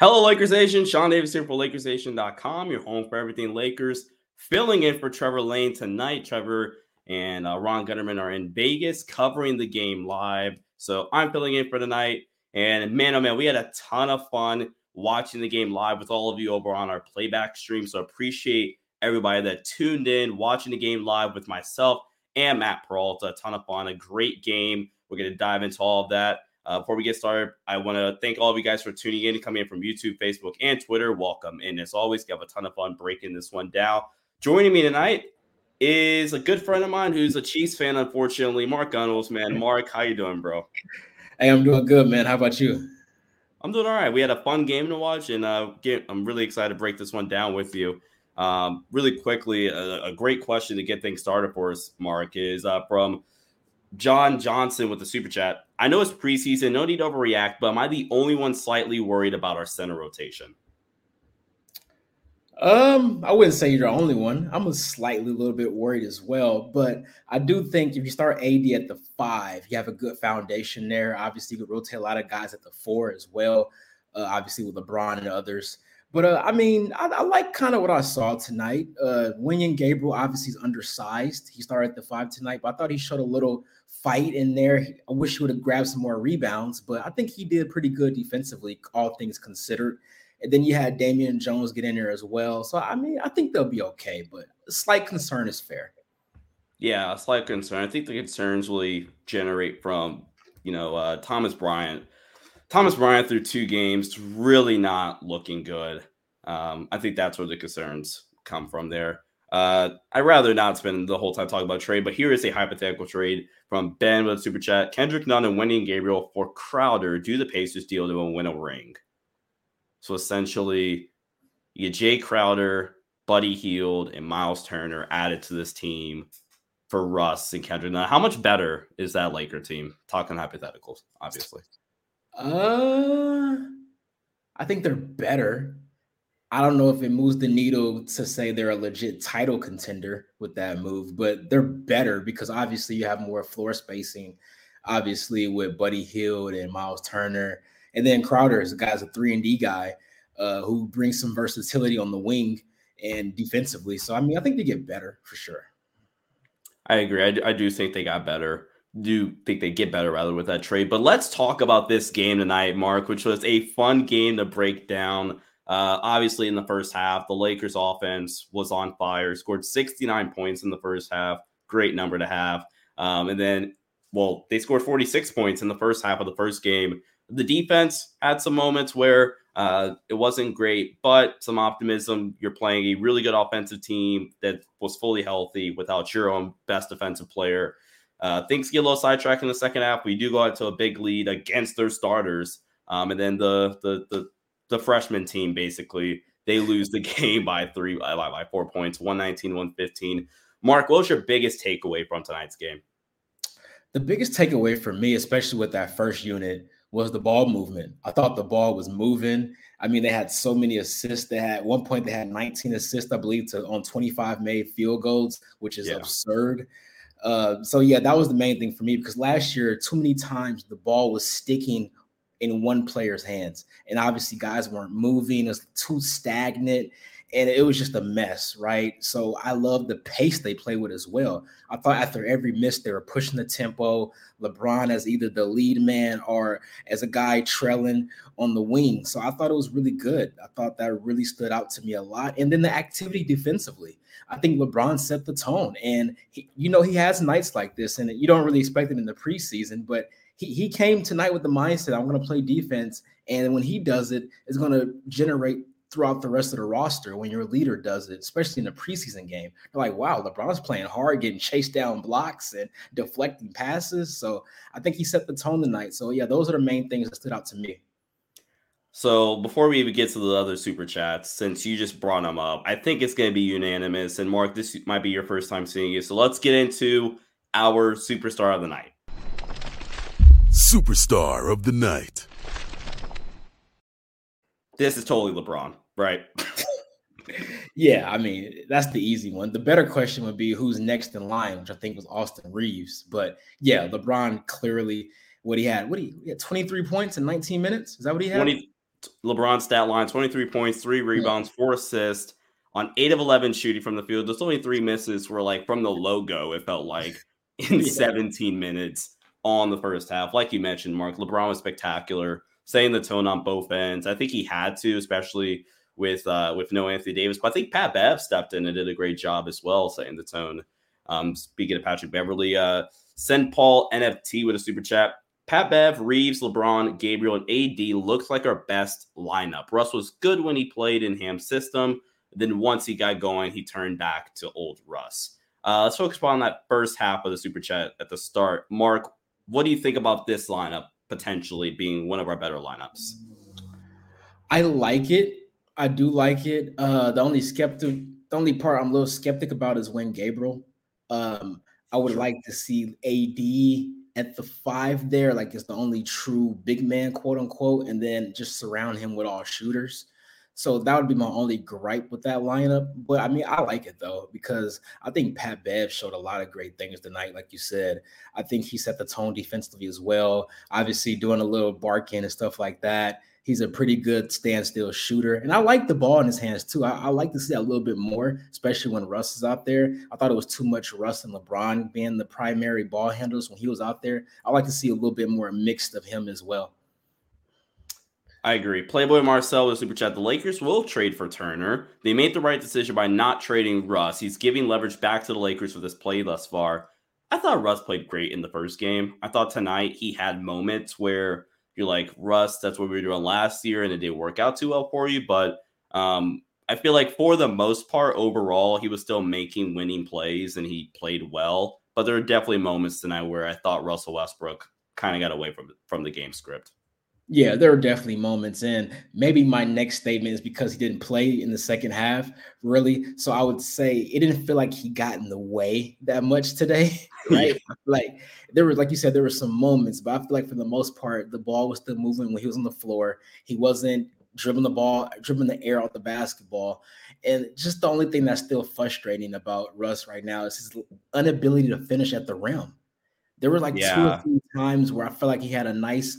Hello, Lakers Nation. Sean Davis here for LakersNation.com, your home for everything Lakers. Filling in for Trevor Lane tonight. Trevor and uh, Ron Gunnerman are in Vegas covering the game live. So I'm filling in for tonight. And man, oh man, we had a ton of fun watching the game live with all of you over on our playback stream. So appreciate everybody that tuned in, watching the game live with myself and Matt Peralta. A ton of fun, a great game. We're going to dive into all of that. Uh, before we get started, I want to thank all of you guys for tuning in, coming in from YouTube, Facebook, and Twitter. Welcome. And as always, we have a ton of fun breaking this one down. Joining me tonight is a good friend of mine who's a Chiefs fan, unfortunately, Mark Gunnels, man. Mark, how you doing, bro? Hey, I'm doing good, man. How about you? I'm doing all right. We had a fun game to watch, and uh, get, I'm really excited to break this one down with you. Um, really quickly, a, a, great question to get things started for us, Mark, is uh, from John Johnson with the super chat. I know it's preseason, no need to overreact, but am I the only one slightly worried about our center rotation? Um, I wouldn't say you're the only one. I'm a slightly a little bit worried as well, but I do think if you start AD at the five, you have a good foundation there. Obviously, you could rotate a lot of guys at the four as well. Uh, obviously, with LeBron and others. But uh, I mean, I, I like kind of what I saw tonight. Uh, Wenyen Gabriel obviously is undersized. He started at the five tonight, but I thought he showed a little fight in there. I wish he would have grabbed some more rebounds, but I think he did pretty good defensively, all things considered. And then you had Damian Jones get in there as well. So I mean, I think they'll be okay, but a slight concern is fair. Yeah, a slight concern. I think the concerns really generate from, you know, uh, Thomas Bryant. Thomas Bryant through two games, really not looking good. Um, I think that's where the concerns come from there. Uh, I'd rather not spend the whole time talking about trade, but here is a hypothetical trade from Ben with super chat. Kendrick Nunn and Wenyen Gabriel for Crowder. Do the Pacers deal to win a ring? So essentially, you get Jae Crowder, Buddy Hield, and Myles Turner added to this team for Russ and Kendrick. Now, how much better is that Laker team? Talking hypotheticals, obviously. Uh, I think they're better. I don't know if it moves the needle to say they're a legit title contender with that move, but they're better because obviously you have more floor spacing, obviously with Buddy Hield and Myles Turner and then Crowder is a guy's a three and D guy uh, who brings some versatility on the wing and defensively. So I mean, I think they get better for sure. I agree. I, I do think they got better. Do think they get better rather with that trade. But let's talk about this game tonight, Mark, which was a fun game to break down. Uh, obviously, in the first half, the Lakers offense was on fire, scored 69 points in the first half. Great number to have. Um, and then, well, they scored 46 points in the first half of the first game. The defense had some moments where uh, it wasn't great, but some optimism. You're playing a really good offensive team that was fully healthy without your own best defensive player. Uh, things get a little sidetracked in the second half. We do go out to a big lead against their starters, um, and then the, the the the freshman team basically they lose the game by three by, by four points, 119, 115. Mark, what was your biggest takeaway from tonight's game? The biggest takeaway for me, especially with that first unit, was the ball movement. I thought the ball was moving. I mean, they had so many assists. They had at one point they had 19 assists, I believe, to on 25 made field goals, which is yeah. absurd. Uh, so yeah, that was the main thing for me because last year, too many times the ball was sticking in one player's hands, and obviously guys weren't moving. It was too stagnant, and it was just a mess, right? So I love the pace they play with as well. I thought after every miss, they were pushing the tempo. LeBron as either the lead man or as a guy trailing on the wing. So I thought it was really good. I thought that really stood out to me a lot. And then the activity defensively. I think LeBron set the tone. And, he, you know, he has nights like this, and you don't really expect it in the preseason, but he, he came tonight with the mindset I'm going to play defense. And when he does it, it's going to generate throughout the rest of the roster when your leader does it, especially in a preseason game. They're like, wow, LeBron's playing hard, getting chased down blocks and deflecting passes. So I think he set the tone tonight. So yeah, those are the main things that stood out to me. So before we even get to the other super chats, since you just brought them up, I think it's going to be unanimous. And Mark, this might be your first time seeing it. So let's get into our superstar of the night. Superstar of the night. This is totally LeBron. Right. yeah, I mean, that's the easy one. The better question would be who's next in line, which I think was Austin Reaves. But yeah, LeBron clearly what he had. What he, he had 23 points in 19 minutes. Is that what he had? 20, LeBron stat line 23 points, three rebounds, yeah. four assists on eight of 11 shooting from the field. There's only three misses were like from the logo, it felt like in yeah. 17 minutes on the first half. Like you mentioned, Mark, LeBron was spectacular, setting the tone on both ends. I think he had to, especially with uh, with no Anthony Davis. But I think Pat Bev stepped in and did a great job as well, setting the tone. Um, speaking of Patrick Beverley, uh, send Paul NFT with a super chat. Pat Bev, Reaves, LeBron, Gabriel, and AD looks like our best lineup. Russ was good when he played in Ham's system. Then once he got going, he turned back to old Russ. Uh, let's focus on that first half of the super chat at the start. Mark, what do you think about this lineup potentially being one of our better lineups? I like it. I do like it. Uh, the only skeptic, the only part I'm a little skeptic about is when Gabriel. Um, I would sure. like to see AD at the five there, like it's the only true big man, quote unquote, and then just surround him with all shooters. So that would be my only gripe with that lineup. But I mean, I like it though, because I think Pat Bev showed a lot of great things tonight. Like you said, I think he set the tone defensively as well. Obviously, doing a little barking and stuff like that. He's a pretty good standstill shooter. And I like the ball in his hands too. I, I, like to see that a little bit more, especially when Russ is out there. I thought it was too much Russ and LeBron being the primary ball handlers when he was out there. I like to see a little bit more mixed of him as well. I agree. Playboy Marcel with super chat. The Lakers will trade for Turner. They made the right decision by not trading Russ. He's giving leverage back to the Lakers with this play thus far. I thought Russ played great in the first game. I thought tonight he had moments where you're like Russ, that's what we were doing last year, and it didn't work out too well for you. But um, I feel like for the most part, overall, he was still making winning plays and he played well. But there are definitely moments tonight where I thought Russell Westbrook kind of got away from from the game script. Yeah, there are definitely moments, and maybe my next statement is because he didn't play in the second half, really. So I would say it didn't feel like he got in the way that much today, right? like there was, like you said, there were some moments, but I feel like for the most part, the ball was still moving when he was on the floor. He wasn't dribbling the ball, dribbling the air out the basketball. And just the only thing that's still frustrating about Russ right now is his inability to finish at the rim. There were like yeah. two or three times where I felt like he had a nice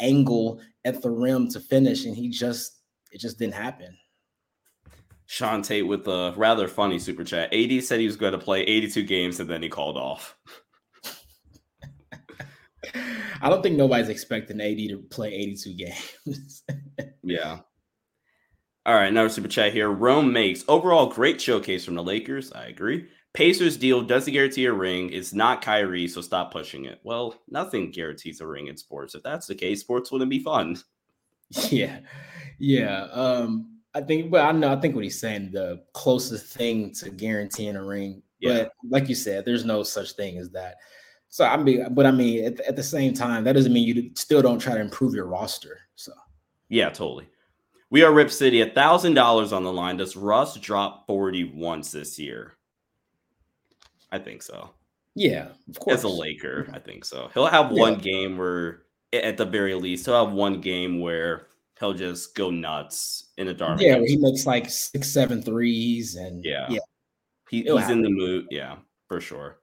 angle at the rim to finish, and he just it just didn't happen. Sean Tate with a rather funny super chat. AD said he was going to play 82 games and then he called off. I don't think nobody's expecting AD to play 82 games. yeah. All right, another super chat here. Rome makes overall great showcase from the Lakers. I agree. Pacers deal doesn't guarantee a ring. It's not Kyrie, so stop pushing it. Well, nothing guarantees a ring in sports. If that's the case, sports wouldn't be fun. Yeah, yeah. Um, I think, but I know. I think what he's saying the closest thing to guaranteeing a ring. Yeah. But like you said, there's no such thing as that. So I mean, but I mean, at, at the same time, that doesn't mean you still don't try to improve your roster. So yeah, totally. We are Rip City, a thousand dollars on the line. Does Russ drop 40 once this year? I think so. Yeah, of course. As a Laker, I think so. He'll have one yeah. game where at the very least, he'll have one game where he'll just go nuts in a dark. Yeah, he makes like six, seven threes, and yeah, yeah, he, he's in the mood. Yeah, for sure.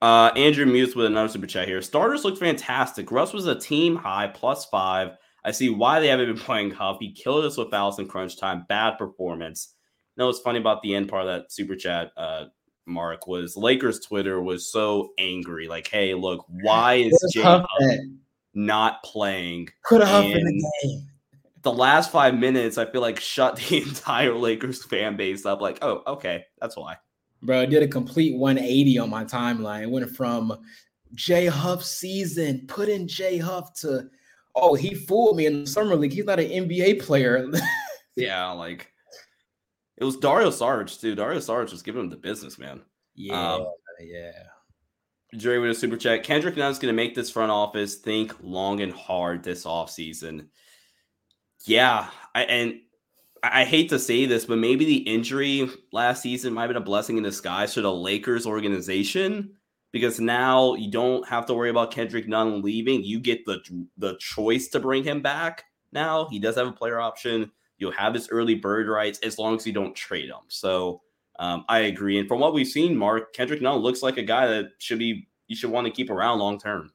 Uh, Andrew Muse with another super chat here. Starters looked fantastic. Russ was a team high plus five. I see why they haven't been playing Huff. He killed us with fouls in crunch time. Bad performance. You know what's funny about the end part of that super chat, uh, Mark, was Lakers Twitter was so angry. Like, hey, look, why is Jay Huff not playing? Put the game. The last five minutes, I feel like shut the entire Lakers fan base up. Like, oh, okay, that's why. Bro, I did a complete 180 on my timeline. It went from Jay Huff season, put in Jay Huff to oh, he fooled me in the summer league. He's not an NBA player. yeah, like it was Dario Saric too. Dario Saric was giving him the business, man. Yeah, um, yeah. Jerry with a super chat. Kendrick Nunn's going to make this front office think long and hard this offseason. Yeah, I, and I hate to say this, but maybe the injury last season might have been a blessing in disguise for the Lakers organization because now you don't have to worry about Kendrick Nunn leaving. You get the the choice to bring him back. Now he does have a player option. You'll have his early bird rights as long as you don't trade him. So um, I agree. And from what we've seen, Mark Kendrick Nunn looks like a guy that should be you should want to keep around long term.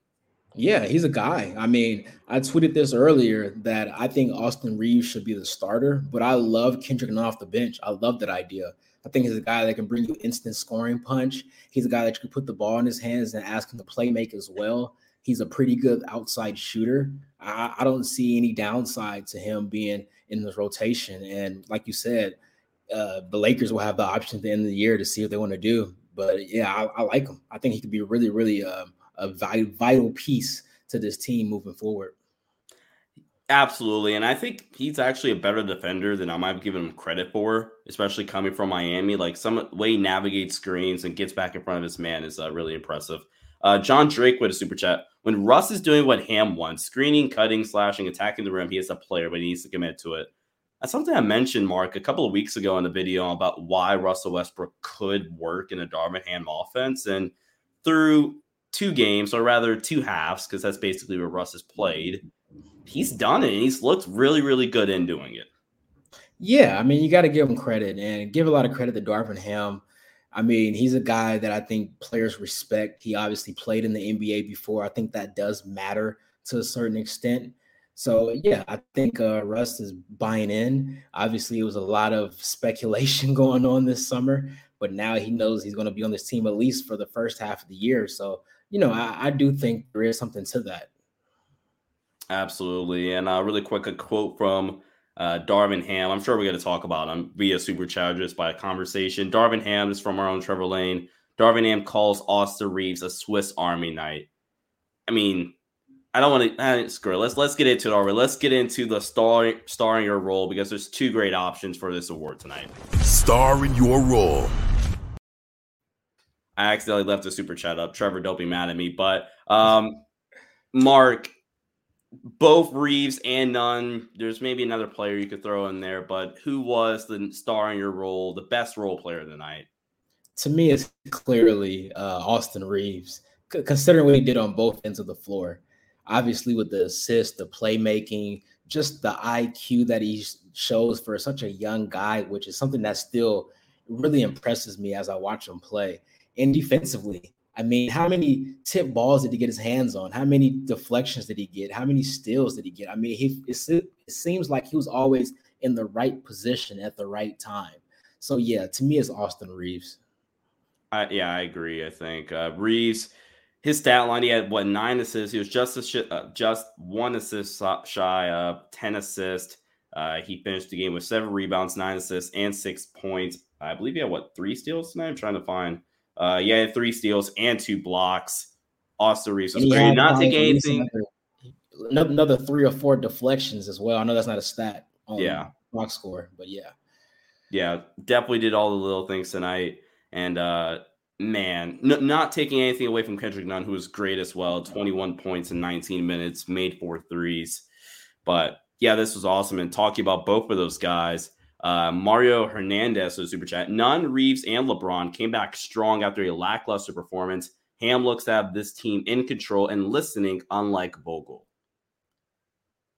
Yeah, he's a guy. I mean, I tweeted this earlier that I think Austin Reaves should be the starter, but I love Kendrick Nunn off the bench. I love that idea. I think he's a guy that can bring you instant scoring punch. He's a guy that you can put the ball in his hands and ask him to play make as well. He's a pretty good outside shooter. I, I don't see any downside to him being in this rotation. And like you said, uh, the Lakers will have the option at the end of the year to see what they want to do. But yeah, I, I like him. I think he could be really, really uh, a vital piece to this team moving forward. Absolutely. And I think he's actually a better defender than I might have given him credit for, especially coming from Miami. Like some way he navigates screens and gets back in front of his man is uh, really impressive. Uh, John Drake with a super chat. When Russ is doing what Ham wants, screening, cutting, slashing, attacking the rim, he is a player, but he needs to commit to it. That's something I mentioned, Mark, a couple of weeks ago in the video about why Russell Westbrook could work in a Darvin Ham offense. And through two games, or rather two halves, because that's basically where Russ has played, he's done it and he's looked really, really good in doing it. Yeah, I mean, you got to give him credit and give a lot of credit to Darvin Ham. I mean, he's a guy that I think players respect. He obviously played in the NBA before. I think that does matter to a certain extent. So yeah, I think uh, Russ is buying in. Obviously, it was a lot of speculation going on this summer, but now he knows he's going to be on this team at least for the first half of the year. So you know, I, I do think there is something to that. Absolutely. And uh, really quick, a quote from uh, Darvin Ham. I'm sure we're going to talk about him via Super Chat just by a conversation. Darvin Ham is from our own Trevor Lane. Darvin Ham calls Austin Reaves a Swiss Army knight. I mean, I don't want to uh, screw it. Let's let's get into it already. Let's get into the star starring your role because there's two great options for this award tonight. Star in your role. I accidentally left a super chat up. Trevor, don't be mad at me. But um, Mark, both Reaves and Nunn, there's maybe another player you could throw in there, but who was the star in your role, the best role player tonight? To me, it's clearly uh, Austin Reaves, c- considering what he did on both ends of the floor. Obviously, with the assist, the playmaking, just the IQ that he shows for such a young guy, which is something that still really impresses me as I watch him play and defensively. I mean, how many tip balls did he get his hands on? How many deflections did he get? How many steals did he get? I mean, he it, it seems like he was always in the right position at the right time. So yeah, to me, it's Austin Reaves. Yeah, I agree. I think uh, Reaves, his stat line, he had what nine assists. He was just sh- uh, just one assist shy of ten assists. Uh, he finished the game with seven rebounds, nine assists, and six points. I believe he had what three steals tonight. I'm trying to find. Uh, yeah, three steals and two blocks. Austin Reaves was great. Not taking anything. Another, another, three or four deflections as well. I know that's not a stat on yeah. box score, but yeah. Yeah, definitely did all the little things tonight. And uh man, n- not taking anything away from Kendrick Nunn, who was great as well. 21 points in 19 minutes, made four threes. But yeah, this was awesome. And talking about both of those guys, uh, Mario Hernandez, so super chat. Nunn, Reaves, and LeBron came back strong after a lackluster performance. Ham looks to have this team in control and listening, unlike Vogel.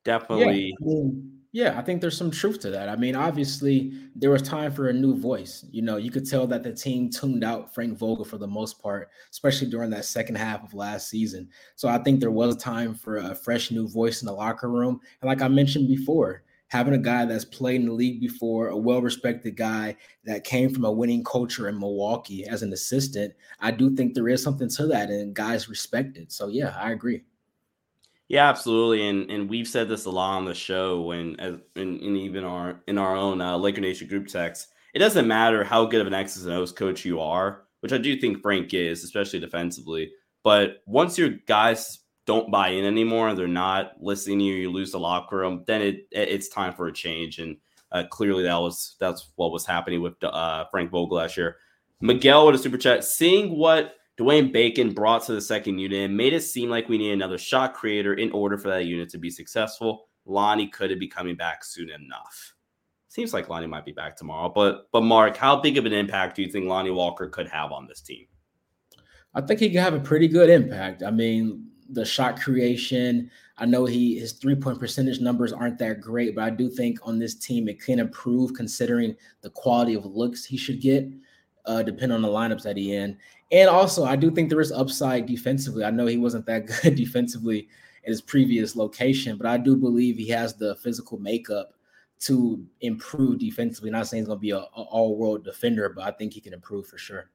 definitely. Yeah, I mean, yeah, I think there's some truth to that. I mean, obviously, there was time for a new voice. You know, you could tell that the team tuned out Frank Vogel for the most part, especially during that second half of last season. So I think there was time for a fresh new voice in the locker room. And like I mentioned before, having a guy that's played in the league before, a well-respected guy that came from a winning culture in Milwaukee as an assistant, I do think there is something to that, and guys respect it. So yeah, I agree. Yeah, absolutely, and and we've said this a lot on the show when, as in, in even our in our own uh, Laker Nation group text. It doesn't matter how good of an X's and O's coach you are, which I do think Frank is, especially defensively. But once your guys don't buy in anymore, they're not listening to you, you lose the locker room, then it it's time for a change. And uh, clearly, that was that's what was happening with uh, Frank Vogel last year. Miguel with a super chat, seeing what Dwayne Bacon brought to the second unit made it seem like we need another shot creator in order for that unit to be successful. Lonnie could be coming back soon enough. Seems like Lonnie might be back tomorrow, but but Mark, how big of an impact do you think Lonnie Walker could have on this team? I think he could have a pretty good impact. I mean, the shot creation. I know he his three point percentage numbers aren't that great, but I do think on this team it can improve considering the quality of looks he should get, uh, depending on the lineups that he in. And also, I do think there is upside defensively. I know he wasn't that good defensively in his previous location, but I do believe he has the physical makeup to improve defensively. Not saying he's going to be an all-world defender, but I think he can improve for sure.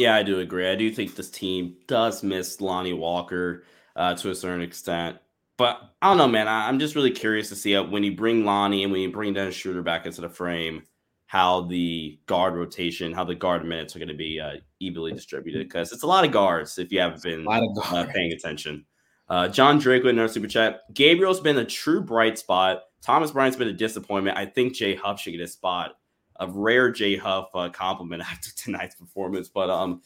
Yeah, I do agree. I do think this team does miss Lonnie Walker uh, to a certain extent. But I don't know, man. I, am just really curious to see how, when you bring Lonnie and when you bring Dennis Schroeder back into the frame – how the guard rotation, how the guard minutes are going to be uh, evenly distributed because it's a lot of guards if you haven't been uh, paying attention. Uh, John Drake with another super chat. Gabriel's been a true bright spot. Thomas Bryant's been a disappointment. I think Jay Huff should get a spot. A rare Jay Huff uh, compliment after tonight's performance, but um,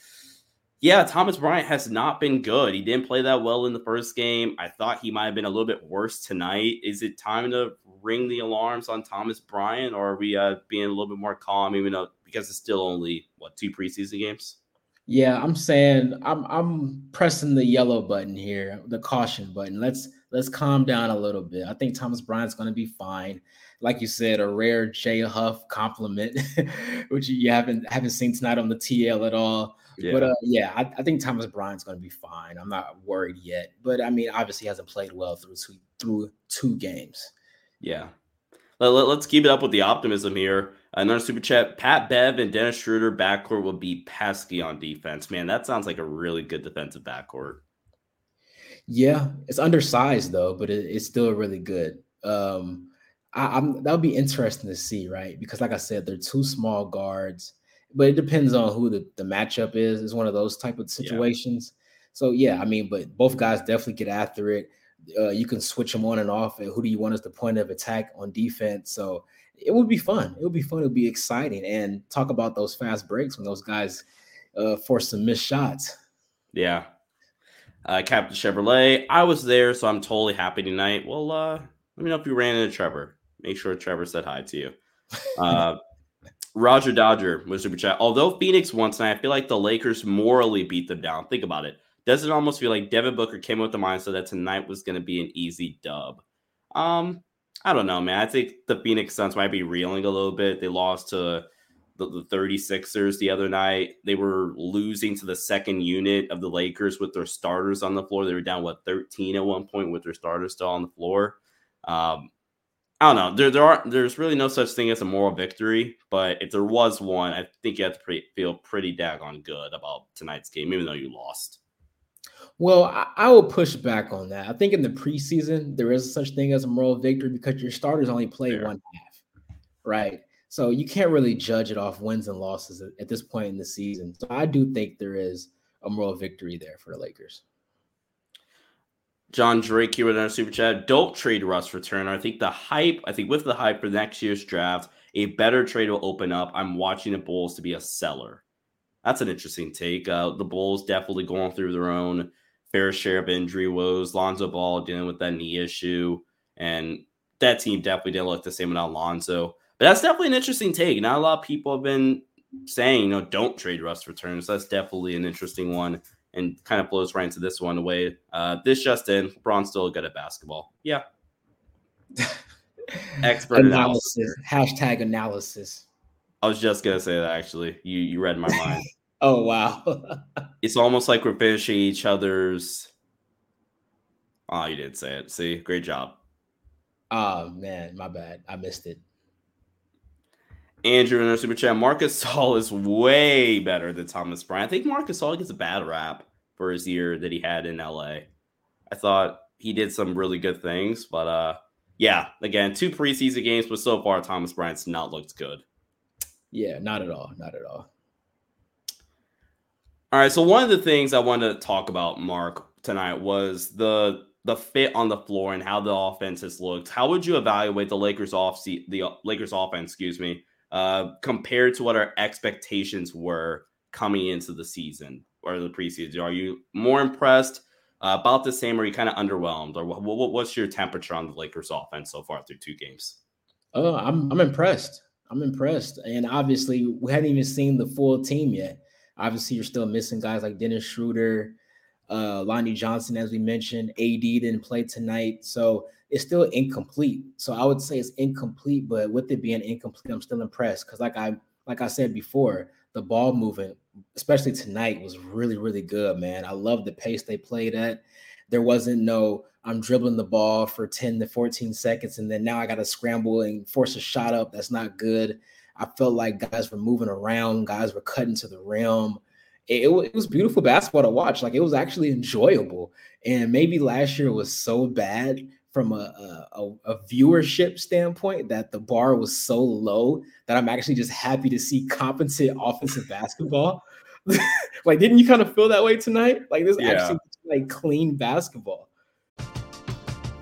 yeah, Thomas Bryant has not been good. He didn't play that well in the first game. I thought he might have been a little bit worse tonight. Is it time to ring the alarms on Thomas Bryant, or are we uh, being a little bit more calm, even though because it's still only what two preseason games? Yeah, I'm saying I'm I'm pressing the yellow button here, the caution button. Let's let's calm down a little bit. I think Thomas Bryant's going to be fine. Like you said, a rare Jay Huff compliment, which you haven't haven't seen tonight on the TL at all. Yeah. But uh, yeah, I, I, think Thomas Bryant's going to be fine. I'm not worried yet. But I mean, obviously, he hasn't played well through two through two games. Yeah. Let, let, us keep it up with the optimism here. Another super chat: Pat Bev and Dennis Schroeder backcourt will be pesky on defense. Man, that sounds like a really good defensive backcourt. Yeah, it's undersized though, but it, it's still really good. Um, I, am that would be interesting to see, right? Because like I said, they're two small guards, but it depends on who the, the matchup is. It's one of those type of situations. Yeah. So yeah, I mean, but both guys definitely get after it. Uh, you can switch them on and off. And who do you want as the point of attack on defense? So it would be fun. It would be fun. It would be exciting. And talk about those fast breaks when those guys uh, force some missed shots. Yeah. Uh, Captain Chevrolet, I was there, so I'm totally happy tonight. Well, uh, let me know if you ran into Trevor. Make sure Trevor said hi to you. Uh, Roger Dodger was super chat. Although Phoenix won tonight, I feel like the Lakers morally beat them down. Think about it. Does it almost feel like Devin Booker came with the mindset that tonight was going to be an easy dub? Um, I don't know, man. I think the Phoenix Suns might be reeling a little bit. They lost to the, the 36ers the other night. They were losing to the second unit of the Lakers with their starters on the floor. They were down, what, 13 at one point with their starters still on the floor. Um, I don't know. There, there are there's really no such thing as a moral victory, but if there was one, I think you have to pre- feel pretty daggone good about tonight's game, even though you lost. Well, I, I, will push back on that. I think in the preseason there is such thing as a moral victory because your starters only play Fair. one half, right? So you can't really judge it off wins and losses at, at this point in the season. So I do think there is a moral victory there for the Lakers. John Drake here with our super chat. Don't trade Russ for Turner. I think the hype, I think with the hype for next year's draft, a better trade will open up. I'm watching the Bulls to be a seller. That's an interesting take. Uh, the Bulls definitely going through their own fair share of injury woes. Lonzo Ball dealing with that knee issue, and that team definitely didn't look the same without Lonzo. But that's definitely an interesting take. Not a lot of people have been saying, you know, don't trade Russ for Turner. So that's definitely an interesting one. And kind of blows right into this one away. Uh, this just in, LeBron's still good at basketball. Yeah. Expert analysis. analysis. Hashtag analysis. I was just gonna say that actually. You you read my mind. oh wow. it's almost like we're finishing each other's. Oh, you didn't say it. See, great job. Oh man, my bad. I missed it. Andrew in our super chat. Marcus Gasol is way better than Thomas Bryant. I think Marc Gasol gets a bad rap for his year that he had in LA. I thought he did some really good things, but uh, yeah, again, two preseason games, but so far Thomas Bryant's not looked good. Yeah, not at all. Not at all. All right. So one of the things I wanted to talk about, Mark, tonight was the the fit on the floor and how the offense has looked. How would you evaluate the Lakers off the Lakers offense, excuse me, uh, compared to what our expectations were coming into the season or the preseason? Are you more impressed? Uh, about the same, or are you kind of underwhelmed, or what, what, what's your temperature on the Lakers offense so far through two games? Oh, I'm I'm impressed. I'm impressed, and obviously we hadn't even seen the full team yet. Obviously, you're still missing guys like Dennis Schroeder, uh, Lonnie Johnson, as we mentioned. AD didn't play tonight, so it's still incomplete. So I would say it's incomplete, but with it being incomplete, I'm still impressed because, like I like I said before, the ball movement, especially tonight, was really really good. Man, I love the pace they played at. There wasn't no I'm dribbling the ball for 10 to 14 seconds, and then now I got to scramble and force a shot up. That's not good. I felt like guys were moving around, guys were cutting to the rim it, it, was beautiful basketball to watch. Like it was actually enjoyable. And maybe last year was so bad from a, a, a, viewership standpoint that the bar was so low that I'm actually just happy to see competent offensive basketball. like, didn't you kind of feel that way tonight? Like this yeah. actually like clean basketball.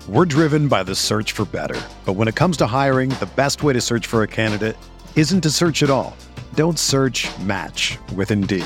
We're driven by the search for better. But when it comes to hiring, the best way to search for a candidate isn't to search at all. Don't search match with Indeed.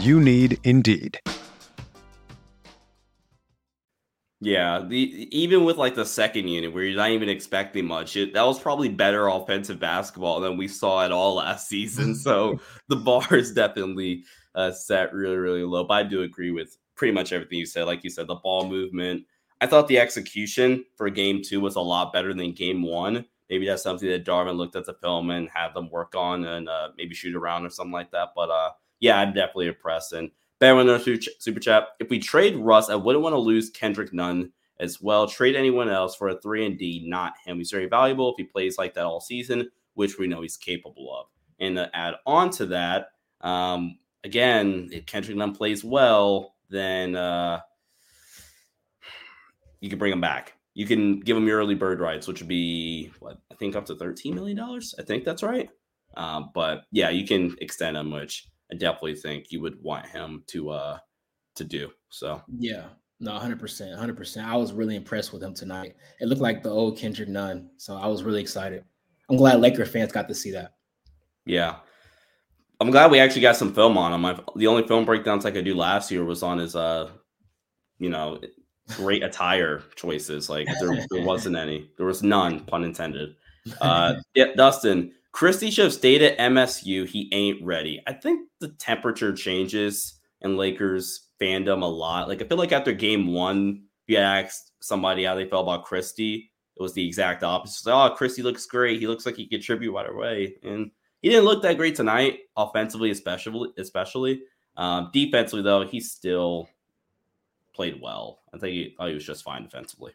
You need Indeed. Yeah, the even with like the second unit where you're not even expecting much, it, that was probably better offensive basketball than we saw at all last season. So the bar is definitely uh, set really, really low. But I do agree with pretty much everything you said. Like you said, the ball movement. I thought the execution for game two was a lot better than game one. Maybe that's something that Darvin looked at the film and had them work on and uh, maybe shoot around or something like that. But uh, yeah, I'm definitely impressed. And Ben with another super chat. If we trade Russ, I wouldn't want to lose Kendrick Nunn as well. Trade anyone else for a three and D, not him. He's very valuable if he plays like that all season, which we know he's capable of. And to add on to that, um, again, if Kendrick Nunn plays well, then uh, you can bring him back. You can give him your early bird rights, which would be what I think up to thirteen million dollars. I think that's right. Um, but yeah, you can extend him, which I definitely think you would want him to uh to do. So yeah, no, hundred percent, hundred percent. I was really impressed with him tonight. It looked like the old Kendrick Nunn, so I was really excited. I'm glad Laker fans got to see that. Yeah, I'm glad we actually got some film on him. I've, the only film breakdowns I could do last year was on his uh, you know, great attire choices. Like there, there wasn't any. There was none, pun intended. Uh, yeah, Dustin, Christie should have stayed at MSU. He ain't ready. I think the temperature changes in Lakers fandom a lot. Like I feel like after game one, you asked somebody how they felt about Christie. It was the exact opposite. Like, oh, Christie looks great. He looks like he contribute right away. And he didn't look that great tonight, offensively, especially especially. Um, defensively, though, he still played well. I think he, oh, he was just fine defensively.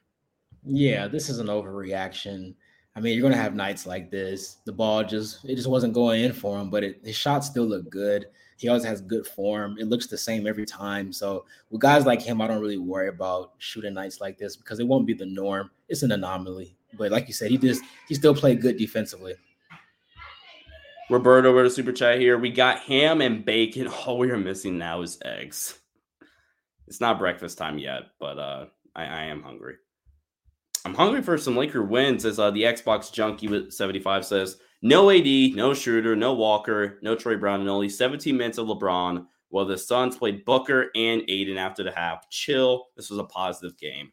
Yeah, this is an overreaction. I mean, you're gonna have nights like this. The ball just it just wasn't going in for him, but it, his shots still look good. He always has good form. It looks the same every time. So with guys like him, I don't really worry about shooting nights like this because it won't be the norm. It's an anomaly. But like you said, he just he still played good defensively. Roberto with a super chat here. We got ham and bacon. All we are missing now is eggs. It's not breakfast time yet, but uh, I, I am hungry. I'm hungry for some Laker wins, as uh, the Xbox Junkie with 75 says. No AD, no Schroeder, no Walker, no Troy Brown, and only 17 minutes of LeBron. While the Suns played Booker and Ayton after the half. Chill. This was a positive game.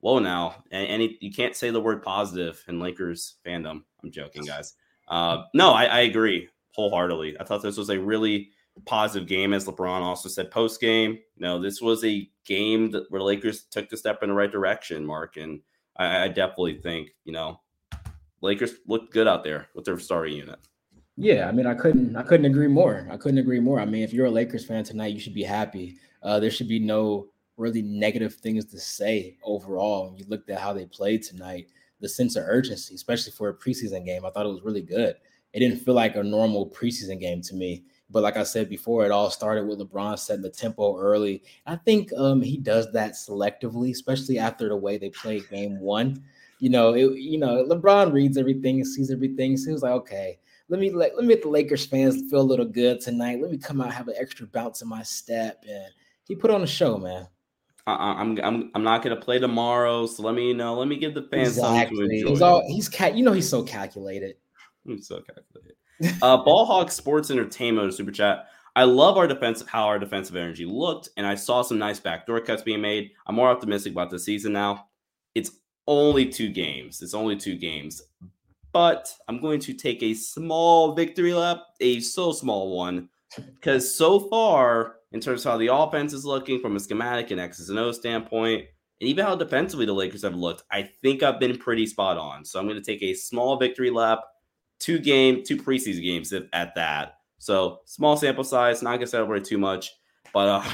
Whoa, now, and, and you can't say the word positive in Lakers fandom. I'm joking, guys. Uh, no, I, I agree wholeheartedly. I thought this was a really positive game, as LeBron also said post game. Know, this was a game that where Lakers took the step in the right direction, Mark, and I, I definitely think you know Lakers looked good out there with their starting unit. Yeah, I mean, I couldn't, I couldn't agree more. I couldn't agree more. I mean, if you're a Lakers fan tonight, you should be happy. Uh, there should be no really negative things to say overall. You looked at how they played tonight, the sense of urgency, especially for a preseason game, I thought it was really good. It didn't feel like a normal preseason game to me. But like I said before, it all started with LeBron setting the tempo early. I think um, he does that selectively, especially after the way they played game one. You know, it, you know, LeBron reads everything, and sees everything. So he was like, okay, let me let, let me make the Lakers fans feel a little good tonight. Let me come out, have an extra bounce in my step. And he put on a show, man. I'm I'm I'm not gonna play tomorrow, so let me you know. Let me give the fans exactly. something to enjoy. He's all he's cat. You know he's so calculated. He's so calculated. Uh, Ballhawk Sports Entertainment super chat. I love our defense, how our defensive energy looked, and I saw some nice backdoor cuts being made. I'm more optimistic about the season now. It's only two games. It's only two games, but I'm going to take a small victory lap, a so small one, because so far, in terms of how the offense is looking from a schematic and X's and O standpoint, and even how defensively the Lakers have looked, I think I've been pretty spot on. So I'm going to take a small victory lap two game, two preseason games at, at that. So small sample size, not gonna celebrate too much, but uh,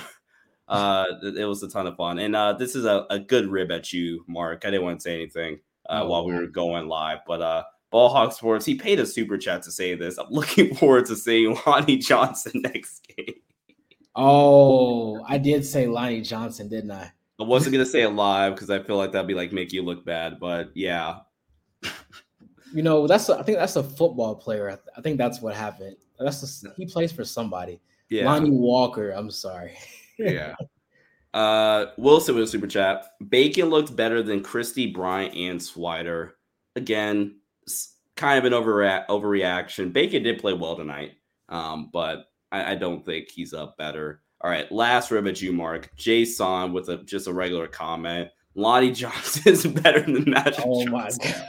uh, it was a ton of fun. And uh, this is a, a good rib at you, Mark. I didn't want to say anything uh, oh, while we were going live, but uh, Ballhawk Sports, he paid a super chat to say this. I'm looking forward to seeing Lonnie Johnson next game. Oh, I did say Lonnie Johnson, didn't I? I wasn't gonna say it live because I feel like that'd be like make you look bad, but yeah, you know, that's a, I think that's a football player. I, think that's what happened. That's a, he plays for somebody. Yeah, Lonnie Walker. I'm sorry. yeah. Uh, Wilson with a super chat. Bacon looked better than Christie, Bryant, and Swider. Again, kind of an overre- overreaction. Bacon did play well tonight, um, but I, I don't think he's up better. All right, last rib at you, Mark. Jason with a just a regular comment. Lonnie Johnson is better than Magic. Oh my god.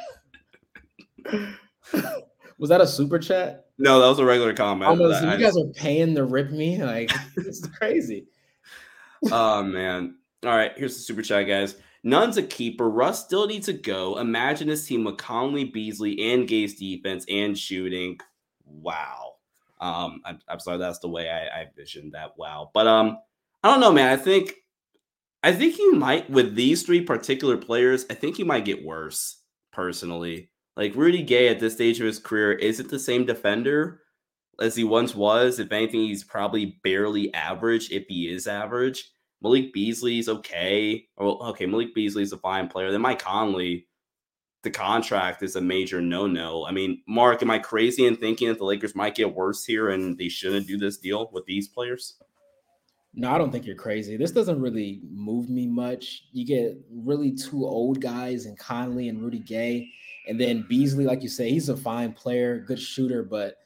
was that a super chat? No, that was a regular comment. Almost, you guys are paying to rip me. Like this is crazy. oh man. All right, here's the super chat, guys. Nunn's a keeper. Russ still needs to go. Imagine this team with Conley, Beasley, and Gay's defense and shooting. Wow. Um, I'm, I'm sorry, that's the way I, I envisioned that. Wow. But um, I don't know, man. I think I think you might with these three particular players, I think you might get worse personally. Like Rudy Gay at this stage of his career isn't the same defender as he once was. If anything, he's probably barely average if he is average. Malik Beasley's okay. Well, okay, Malik Beasley's a fine player. Then Mike Conley, the contract is a major no-no. I mean, Mark, am I crazy in thinking that the Lakers might get worse here and they shouldn't do this deal with these players? No, I don't think you're crazy. This doesn't really move me much. You get really two old guys and Conley and Rudy Gay. And then Beasley, like you say, he's a fine player, good shooter, but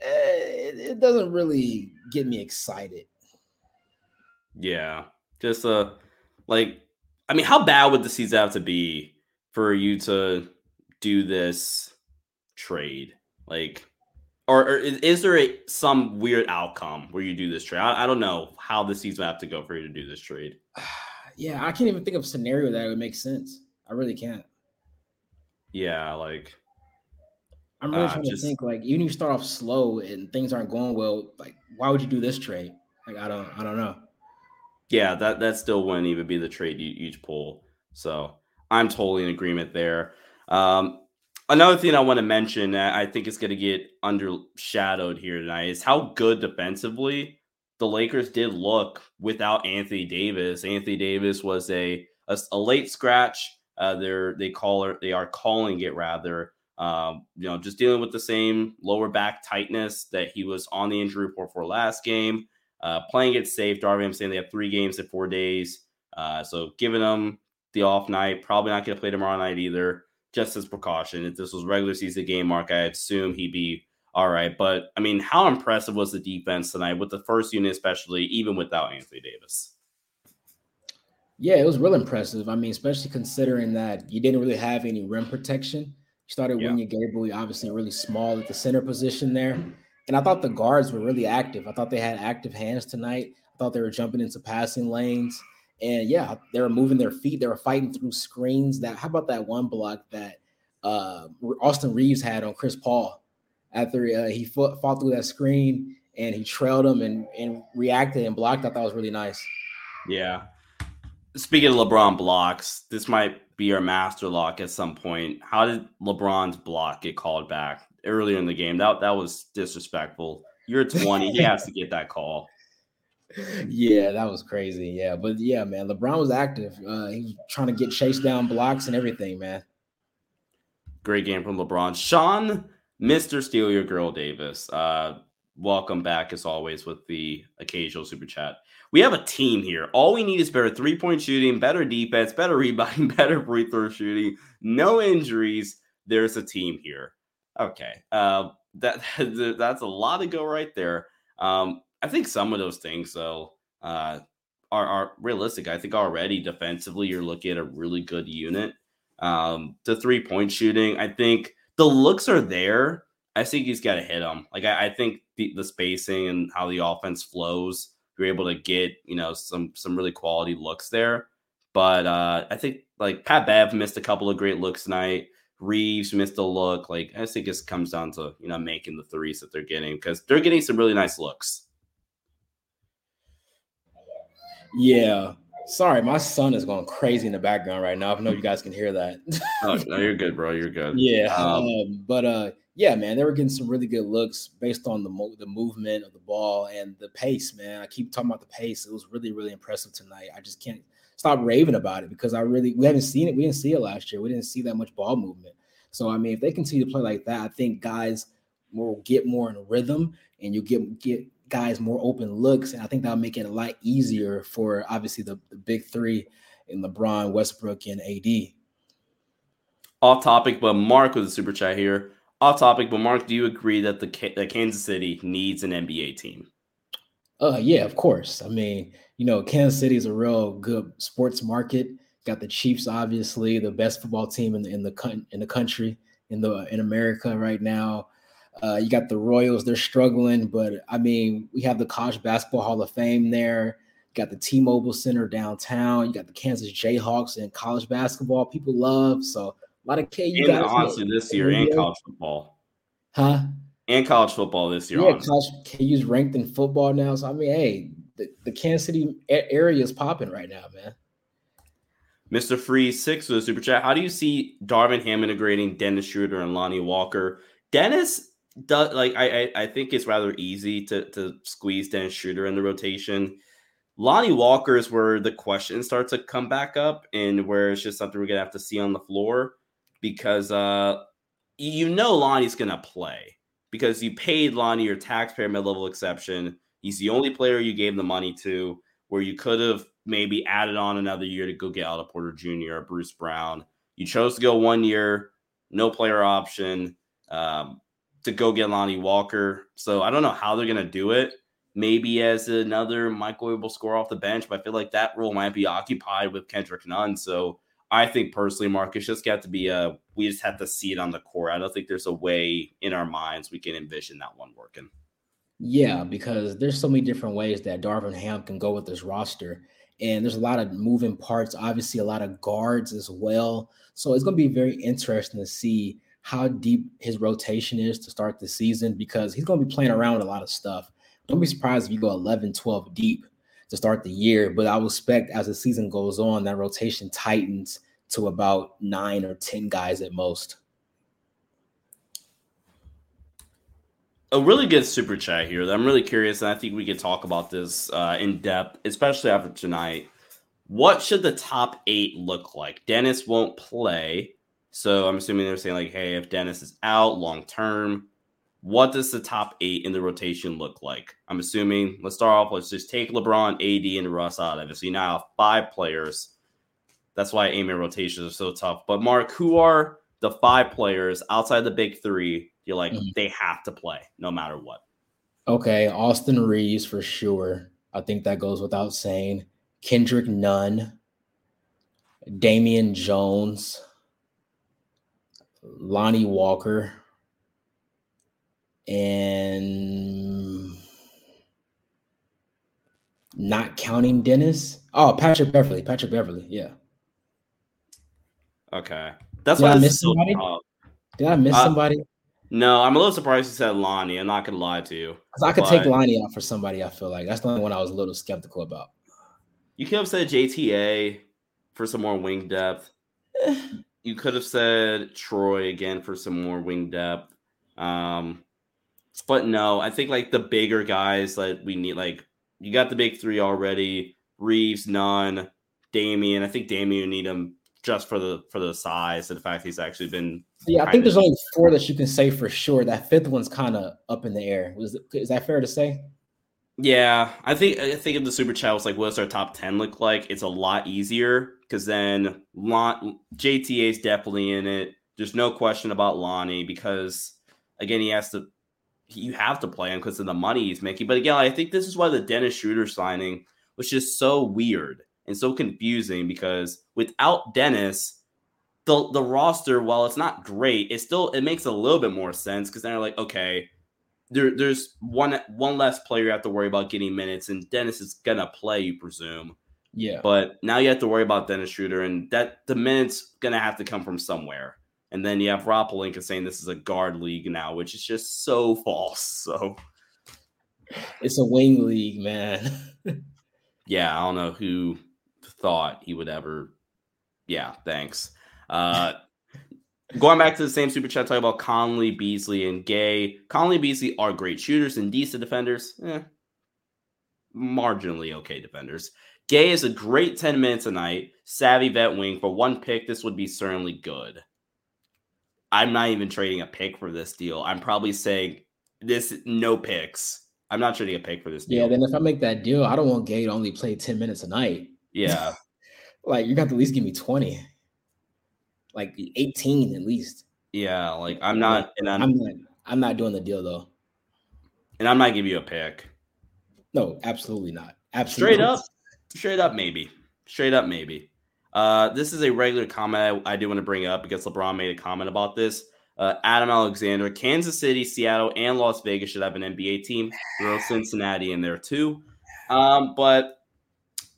eh, it, it, doesn't really get me excited. Yeah, just uh, like I mean, how bad would the season have to be for you to do this trade? Like, or, or is, is, there a, some weird outcome where you do this trade? I, I don't know how the season have to go for you to do this trade. yeah, I can't even think of a scenario that would make sense. I really can't. Yeah, like I'm really uh, trying just, to think like even if you start off slow and things aren't going well, like why would you do this trade? Like I don't I don't know. Yeah, that that still wouldn't even be the trade you each pull. So I'm totally in agreement there. Um, another thing I want to mention, that I think is going to get undershadowed here tonight, is how good defensively the Lakers did look without Anthony Davis. Anthony Davis was a a, a late scratch. Uh, they're they call it they are calling it rather. Um, you know, just dealing with the same lower back tightness that he was on the injury report for last game. Uh, playing it safe. Darvin Ham saying they have three games in four days. Uh, so giving them the off night, probably not going to play tomorrow night either, just as precaution. If this was regular season game, Mark, I assume he'd be all right. But I mean, how impressive was the defense tonight with the first unit, especially even without Anthony Davis? Yeah, it was real impressive. I mean, especially considering that you didn't really have any rim protection. You started yeah. Wenyen Gabriel, obviously really small at the center position there. And I thought the guards were really active. I thought they had active hands tonight. I thought they were jumping into passing lanes. And yeah, they were moving their feet. They were fighting through screens. That how about that one block that uh, Austin Reaves had on Chris Paul after uh, he fought, fought through that screen and he trailed him and, and reacted and blocked. I thought was really nice. Yeah. Speaking of LeBron blocks, this might be our master lock at some point. How did LeBron's block get called back earlier in the game? That that was disrespectful. You're 20. he has to get that call yeah, that was crazy. Yeah, but yeah, man, LeBron was active. Uh, he was trying to get chased down blocks and everything, man. Great game from LeBron. Sean, Mr. Steal Your Girl Davis. Uh, welcome back as always with the occasional super chat. We have a team here. All we need is better three point shooting, better defense, better rebounding, better free throw shooting, no injuries. There's a team here. Okay, uh, that that's a lot to go right there. Um, I think some of those things though uh, are are realistic. I think already defensively you're looking at a really good unit. Um, the three point shooting, I think the looks are there. I think he's got to hit them. Like I, I think the, the, spacing and how the offense flows, you're able to get you know some some really quality looks there. But uh, I think like Pat Bev missed a couple of great looks tonight. Reaves missed a look. Like I think it comes down to you know making the threes that they're getting because they're getting some really nice looks. Yeah. Sorry, my son is going crazy in the background right now. I know you guys can hear that. oh, no, you're good, bro. You're good. Yeah. Um, um, but uh, yeah, man, they were getting some really good looks based on the mo- the movement of the ball and the pace, man. I keep talking about the pace. It was really, really impressive tonight. I just can't stop raving about it because I really we haven't seen it. We didn't see it last year. We didn't see that much ball movement. So I mean, if they continue to play like that, I think guys will get more in rhythm and you get get guys more open looks. And I think that'll make it a lot easier for obviously the, the big three in LeBron, Westbrook, and AD. Off topic, but Mark with a super chat here. Off topic, but Mark, do you agree that the that Kansas City needs an NBA team? Uh, yeah, of course. I mean, you know, Kansas City is a real good sports market. Got the Chiefs, obviously, the best football team in the in the in the country in the in America right now. Uh, you got the Royals, they're struggling, but I mean, we have the College Basketball Hall of Fame there. You got the T-Mobile Center downtown. You got the Kansas Jayhawks and college basketball. People love so lot of KU. And honestly, this year and college football, huh? And college football this year. Yeah, college KU's ranked in football now. So I mean, hey, the, the Kansas City area is popping right now, man. Mr. Free six with a super chat. How do you see Darvin Ham integrating Dennis Schroeder and Lonnie Walker? Dennis does like I, I think it's rather easy to to squeeze Dennis Schroeder in the rotation. Lonnie Walker is where the questions start to come back up and where it's just something we're gonna have to see on the floor because uh you know Lonnie's gonna play because you paid Lonnie your taxpayer mid-level exception. He's the only player you gave the money to where you could have maybe added on another year to go get Otto Porter Jr. or Bruce Brown. You chose to go one year, no player option. Um, to go get Lonnie Walker. So I don't know how they're gonna do it. Maybe as another microwavable score off the bench, but I feel like that role might be occupied with Kendrick Nunn. So I think personally, Marcus just got to be a. We just have to see it on the court. I don't think there's a way in our minds we can envision that one working. Yeah, because there's so many different ways that Darvin Ham can go with this roster. And there's a lot of moving parts, obviously, a lot of guards as well. So it's going to be very interesting to see how deep his rotation is to start the season because he's going to be playing around with a lot of stuff. Don't be surprised if you go 11, 12 deep to start the year, but I would expect as the season goes on that rotation tightens to about nine or 10 guys at most. a really good super chat here I'm really curious, and I think we could talk about this uh, in depth, especially after tonight. What should the top eight look like? Dennis won't play, so I'm assuming they're saying like, hey, if Dennis is out long term, what does the top eight in the rotation look like? I'm assuming. Let's start off. Let's just take LeBron, AD, and Russ out of it. So you now have five players. That's why aiming rotations are so tough. But Mark, who are the five players outside the big three you're like, mm-hmm. they have to play no matter what. Okay, Austin Reaves for sure. I think that goes without saying. Kendrick Nunn, Damian Jones, Lonnie Walker, and not counting Dennis. Oh, Patrick Beverley. Patrick Beverley. Yeah. Okay. That's Did why I miss somebody. So Did I miss uh, somebody? No, I'm a little surprised you said Lonnie. I'm not gonna lie to you. I could but take Lonnie out for somebody. I feel like that's the only one I was a little skeptical about. You could have said JTA for some more wing depth. you could have said Troy again for some more wing depth. Um, but no, I think like the bigger guys that we need, like you got the big three already. Reaves, Nunn, Damian. I think Damian need him just for the for the size and the fact he's actually been. Yeah, I think there's only four that you can say for sure. That fifth one's kind of up in the air. Was is that fair to say? Yeah, I think I think if the super chat was like, "What's our top ten look like?" It's a lot easier because then Lon- JTA is definitely in it. There's no question about Lonnie because again, he has to. You have to play him because of the money he's making. But again, I think this is why the Dennis Schroeder signing was just so weird and so confusing because without Dennis, the the roster, while it's not great, it still it makes a little bit more sense because then they're like, okay, there, there's one one less player you have to worry about getting minutes, and Dennis is gonna play, you presume. Yeah. But now you have to worry about Dennis Schroeder, and that the minutes gonna have to come from somewhere. And then you have Rob Pelinka saying this is a guard league now, which is just so false. So it's a wing league, man. yeah, I don't know who thought he would ever. Yeah, thanks. Uh, going back to the same super chat, talking about Conley, Beasley, and Gay. Conley, Beasley are great shooters and decent defenders. Eh, marginally okay defenders. Gay is a great 10 minutes a night, savvy vet wing. For one pick, this would be certainly good. I'm not even trading a pick for this deal. I'm probably saying this no picks. I'm not trading a pick for this deal. Yeah, then if I make that deal, I don't want Gay to only play 10 minutes a night. Yeah. like you got to at least give me 20. Like 18 at least. Yeah, like I'm not and I'm, I'm not I'm not doing the deal though. And I'm not giving you a pick. No, absolutely not. Absolutely. Straight up. Straight up, maybe. Straight up, maybe. Uh, this is a regular comment I, I do want to bring up because LeBron made a comment about this. Uh, Adam Alexander, Kansas City, Seattle, and Las Vegas should have an NBA team. Throw Cincinnati in there too. Um, but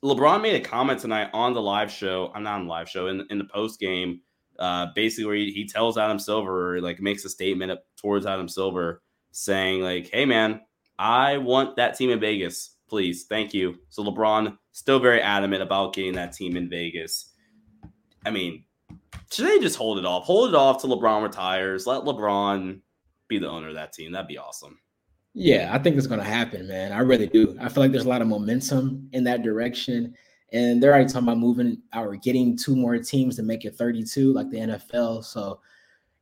LeBron made a comment tonight on the live show. I'm not on the live show in, in the post game. Uh, basically, where he, he tells Adam Silver, like, makes a statement towards Adam Silver, saying, like, "Hey, man, I want that team in Vegas, please, thank you." So LeBron still very adamant about getting that team in Vegas. I mean, should they just hold it off? Hold it off till LeBron retires. Let LeBron be the owner of that team. That'd be awesome. Yeah, I think it's going to happen, man. I really do. I feel like there's a lot of momentum in that direction. And they're already talking about moving or getting two more teams to make it 32, like the NFL. So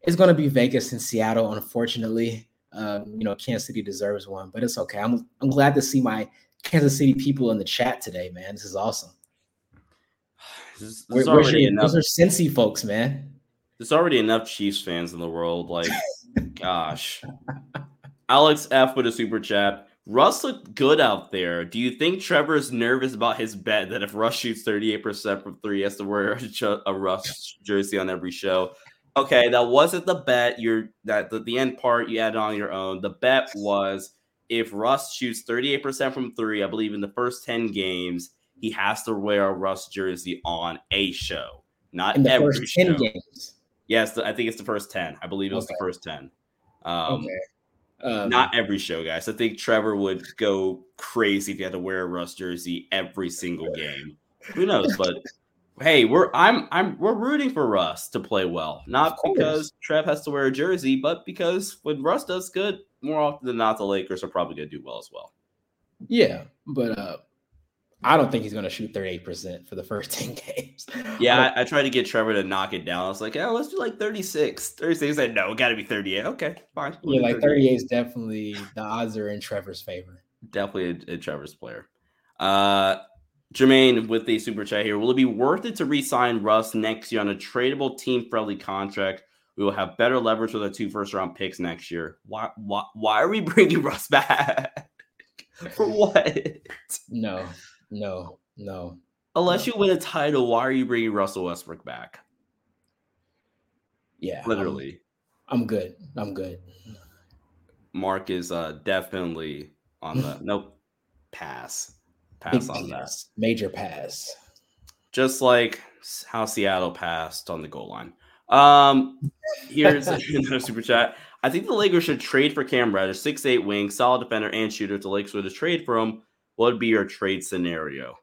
it's going to be Vegas and Seattle, unfortunately. Uh, you know, Kansas City deserves one, but it's okay. I'm, I'm glad to see my Kansas City people in the chat today, man. This is awesome. There's, there's Where, already enough. Those are Cincy folks, man. There's already enough Chiefs fans in the world. Like, gosh. Alex F with a super chat. Russ looked good out there. Do you think Trevor is nervous about his bet that if Russ shoots 38% from three, he has to wear a Russ jersey on every show? Okay, that wasn't the bet. You're that the, the end part you added on your own. The bet was if Russ shoots 38% from three, I believe in the first 10 games, he has to wear a Russ jersey on a show, not in the every first 10 show. games. Yes, I think it's the first 10. I believe it was okay. the first 10. Um, okay. Um, Not every show, guys. I think Trevor would go crazy if he had to wear a Russ jersey every single game. Who knows? But hey, we're I'm I'm we're rooting for Russ to play well, not because Trev has to wear a jersey, but because when Russ does good, more often than not, the Lakers are probably going to do well as well. Yeah, but uh, I don't think he's going to shoot 38% for the first 10 games. Yeah, I, I, tried to get Trevor to knock it down. I was like, oh, let's do like 36. 36. He said, no, got to be 38. Okay, fine. We'll yeah, like 38 is definitely the odds are in Trevor's favor. Definitely a, a Trevor's player. Uh, Jermaine with the super chat here. Will it be worth it to re-sign Russ next year on a tradable team-friendly contract? We will have better leverage with our two first-round picks next year. Why? Why? Why are we bringing Russ back? For what? No, no, no. Unless no. you win a title, why are you bringing Russell Westbrook back? Yeah, literally. I'm, I'm good. I'm good. Mark is uh definitely on the nope pass pass Big on pass. that major pass. Just like how Seattle passed on the goal line. Um, here's another super chat. I think the Lakers should trade for Cam Reddish, six eight wing, solid defender and shooter. If the Lakers were to trade for him, what would be your trade scenario?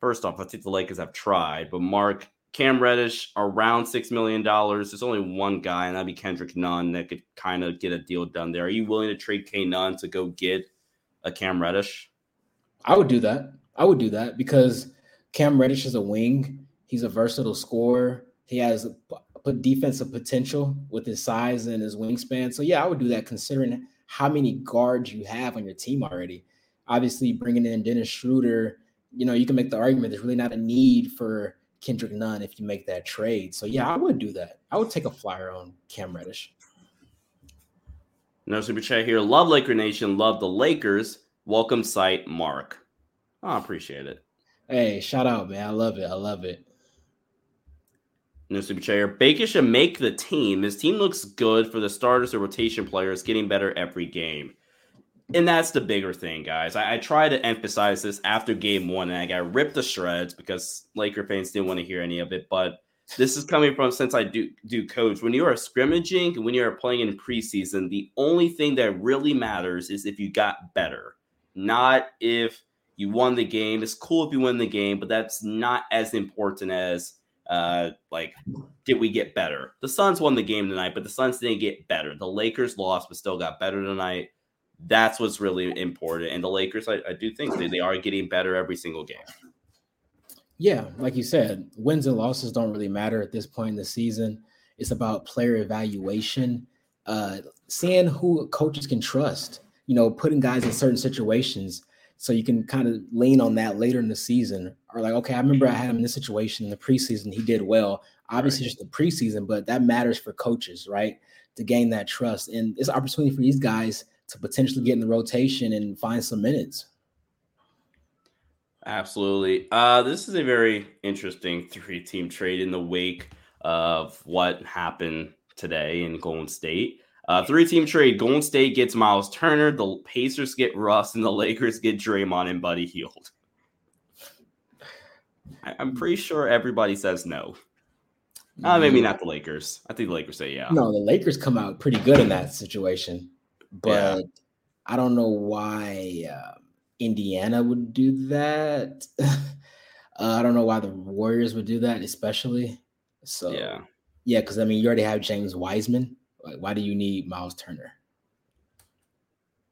First off, I think the Lakers have tried, but Mark Cam Reddish around six million dollars. There's only one guy, and that'd be Kendrick Nunn that could kind of get a deal done there. Are you willing to trade K Nunn to go get a Cam Reddish? I would do that. I would do that because Cam Reddish is a wing. He's a versatile scorer. He has defensive potential with his size and his wingspan. So yeah, I would do that considering how many guards you have on your team already. Obviously, bringing in Dennis Schroeder, you know, you can make the argument there's really not a need for Kendrick Nunn if you make that trade. So yeah, I would do that. I would take a flyer on Cam Reddish. No super chat here. Love Laker Nation. Love the Lakers. Welcome site, Mark. Oh, I appreciate it. Hey, shout out, man. I love it. I love it. No super chat Baker should make the team. His team looks good for the starters or rotation players, getting better every game. And that's the bigger thing, guys. I, I try to emphasize this after game one, and I got ripped to shreds because Laker fans didn't want to hear any of it. But this is coming from since I do do coach. When you are scrimmaging, when you are playing in preseason, the only thing that really matters is if you got better, not if you won the game. It's cool if you win the game, but that's not as important as uh like did we get better? The Suns won the game tonight, but the Suns didn't get better. The Lakers lost, but still got better tonight. That's what's really important. And the Lakers, I, I do think they, they are getting better every single game. Yeah, like you said, wins and losses don't really matter at this point in the season. It's about player evaluation, uh, seeing who coaches can trust. You know, putting guys in certain situations so you can kind of lean on that later in the season. Or like, okay, I remember I had him in this situation in the preseason. He did well. Obviously, right. just the preseason, but that matters for coaches, right? To gain that trust. And it's an opportunity for these guys to potentially get in the rotation and find some minutes. Absolutely. Uh, this is a very interesting three team trade in the wake of what happened today in Golden State. Uh, three team trade Golden State gets Myles Turner, the Pacers get Russ, and the Lakers get Draymond and Buddy Hield. I, am pretty sure everybody says no. Uh, maybe not the Lakers. I think the Lakers say yeah. No, the Lakers come out pretty good in that situation but yeah. I don't know why uh, Indiana would do that. uh, I don't know why the Warriors would do that, especially. So yeah, yeah, because I mean, you already have James Wiseman. Like, why do you need Myles Turner?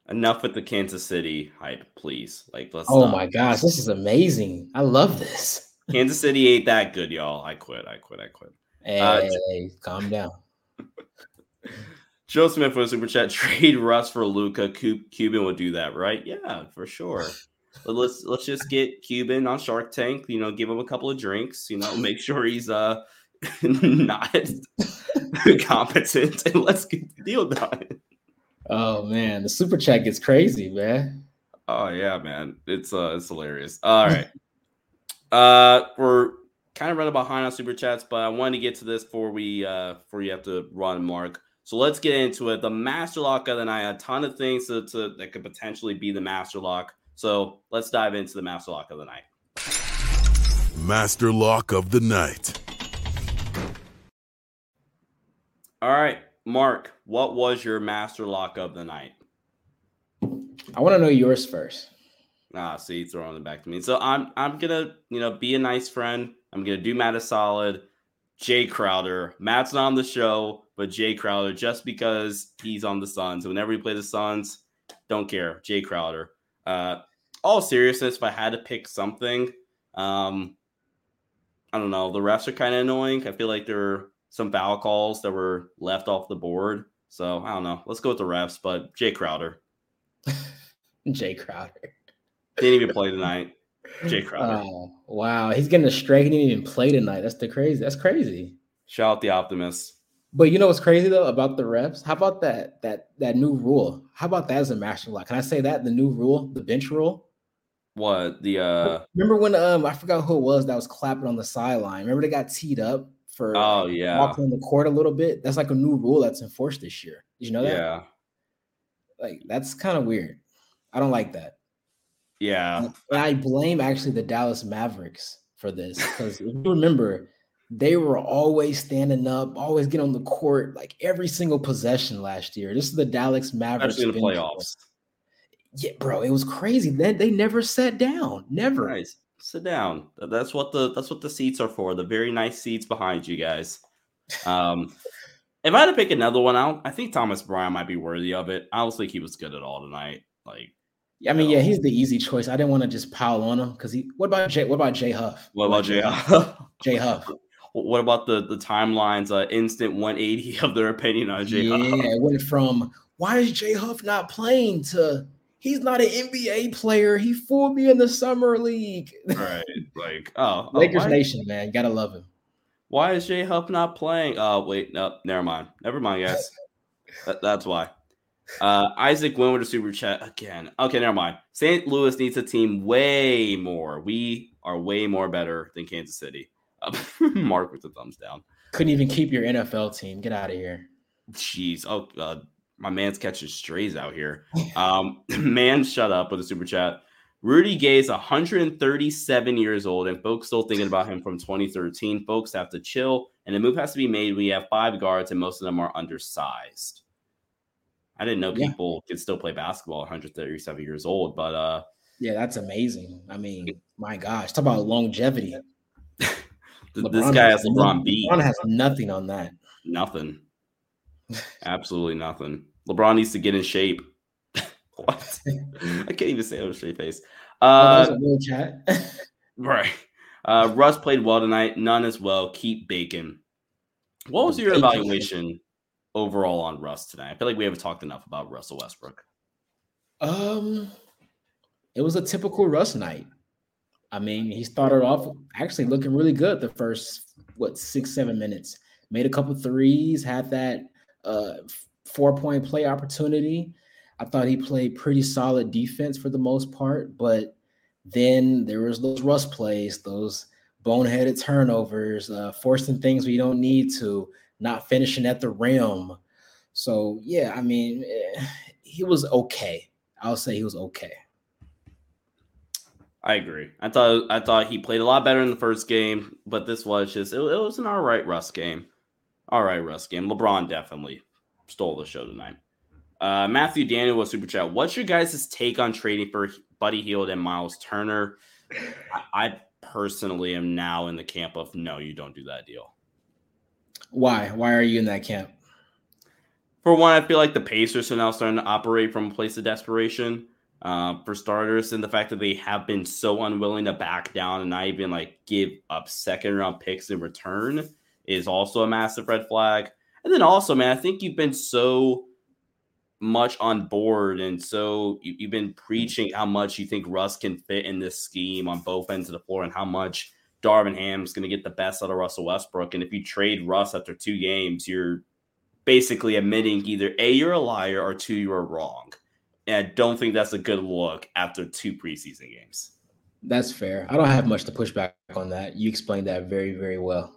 Enough with the Kansas City hype, please. Like, let's. Oh my gosh, this is amazing! I love this. Kansas City ain't that good, y'all. I quit. I quit. I quit. Hey, uh, calm down. Joe Smith for a super chat. Trade Russ for Luka. Cuban would do that, right? Yeah, for sure. But let's let's just get Cuban on Shark Tank. You know, give him a couple of drinks. You know, make sure he's uh not competent, and let's get the deal done. Oh man, the super chat gets crazy, man. Oh yeah, man, it's uh it's hilarious. All right, uh, we're kind of running behind on super chats, but I wanted to get to this before we uh before you have to run, Mark. So let's get into it. The master lock of the night, a ton of things to, to, that could potentially be the master lock. So let's dive into the master lock of the night. Master lock of the night. All right, Mark, what was your master lock of the night? I want to know yours first. Ah, see, throwing it back to me. So I'm I'm gonna you know be a nice friend. I'm gonna do Matt a solid. Jae Crowder. Matt's not on the show, but Jae Crowder just because he's on the Suns. Whenever we play the Suns, don't care. Jae Crowder. Uh, all seriousness, if I had to pick something, um, I don't know. The refs are kind of annoying. I feel like there were some foul calls that were left off the board. So I don't know. Let's go with the refs, but Jae Crowder. Jae Crowder. Didn't even play tonight. Jae Crowder. Oh, wow. He's getting a strike. He didn't even play tonight. That's the crazy. That's crazy. Shout out the optimists. But you know what's crazy though about the refs? How about that that that new rule? How about that as a master law? Can I say that the new rule, the bench rule? What the uh remember when um I forgot who it was that was clapping on the sideline? Remember they got teed up for oh yeah walking on the court a little bit? That's like a new rule that's enforced this year. Did you know that? Yeah. Like that's kind of weird. I don't like that. Yeah. And I blame actually the Dallas Mavericks for this because if you remember, they were always standing up, always getting on the court like every single possession last year. This is the Dallas Mavericks Especially in the playoffs. Yeah, bro, it was crazy. They, they never sat down. Never. Nice. Sit down. That's what the that's what the seats are for. The very nice seats behind you guys. Um if I had to pick another one out, I think Thomas Bryant might be worthy of it. I don't think he was good at all tonight. Like yeah, I mean, yeah, he's the easy choice. I didn't want to just pile on him because he. What about Jay? What about Jay Huff? What about Jay Huff? Jay Huff. What about the the timelines? Uh, instant 180 of their opinion on Jay yeah, Huff. it went from why is Jay Huff not playing to he's not an NBA player. He fooled me in the summer league. Right. Like, oh, Lakers oh, Nation, man. You gotta love him. Why is Jay Huff not playing? Oh, wait, no, never mind. Never mind, guys. that, that's why. Uh, Isaac went with a super chat again. Okay, never mind. St. Louis needs a team way more. We are way more better than Kansas City. Uh, Mark with the thumbs down. Couldn't even keep your NFL team. Get out of here. Jeez. Oh, uh, my man's catching strays out here. Um, man, shut up with a super chat. Rudy Gay is 137 years old, and folks still thinking about him from 2013. Folks have to chill, and the move has to be made. We have five guards, and most of them are undersized. I didn't know Yeah. people could still play basketball 137 years old, but uh, Yeah, that's amazing. I mean, my gosh, talk about longevity. this LeBron guy has LeBron nothing- beat. LeBron has nothing on that. Nothing. Absolutely nothing. LeBron needs to get in shape. what? I can't even say it with a straight face. Oh, Uh, that was a real chat. right. Uh, Russ played well tonight. Nunn as well. Keep bacon. What was your evaluation overall on Russ tonight? I feel like we haven't talked enough about Russell Westbrook. Um, it was a typical Russ night. I mean, he started off actually looking really good the first what six seven minutes. Made a couple threes, had that uh four point play opportunity. I thought he played pretty solid defense for the most part, but then there was those Russ plays, those boneheaded turnovers, uh, forcing things we don't need to, not finishing at the rim. So yeah, I mean, eh, he was okay. I'll say he was okay. I agree. I thought I thought he played a lot better in the first game, but this was just it, it was an all right Russ game. All right, Russ game. LeBron definitely stole the show tonight. Uh, Matthew Daniel was super chat. What's your guys' take on trading for Buddy Hield and Myles Turner? I, I personally am now in the camp of no, you don't do that deal. Why? Why are you in that camp? For one, I feel like the Pacers are now starting to operate from a place of desperation. Uh, for starters, and the fact that they have been so unwilling to back down and not even like give up second round picks in return is also a massive red flag. And then also, man, I think you've been so much on board and so you, you've been mm. preaching how much you think Russ can fit in this scheme on both ends of the floor and how much Darvin Ham's going to get the best out of Russell Westbrook. And if you trade Russ after two games, you're basically admitting either A, you're a liar or two, you're wrong. And I don't think that's a good look after two preseason games. That's fair. I don't have much to push back on that. You explained that very, very well.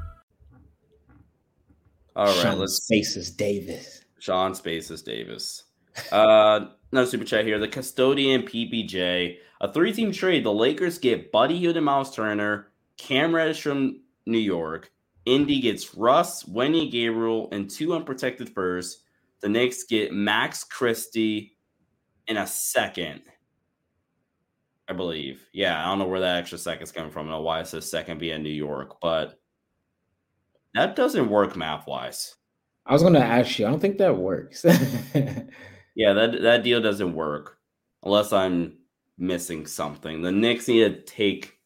All right, Sean let's Spaces Davis. Sean Spaces Davis. Uh, no super chat here. The custodian PBJ, a three team trade. The Lakers get Buddy Hield and Myles Turner, Cam Reddish from New York. Indy gets Russ, Wenyen Gabriel, and two unprotected firsts. The Knicks get Max Christie in a second, I believe. Yeah, I don't know where that extra second's coming from. I don't know why it says second being in New York, but that doesn't work math wise. I was going to ask you. I don't think that works. Yeah, that that deal doesn't work unless I'm missing something. The Knicks need to take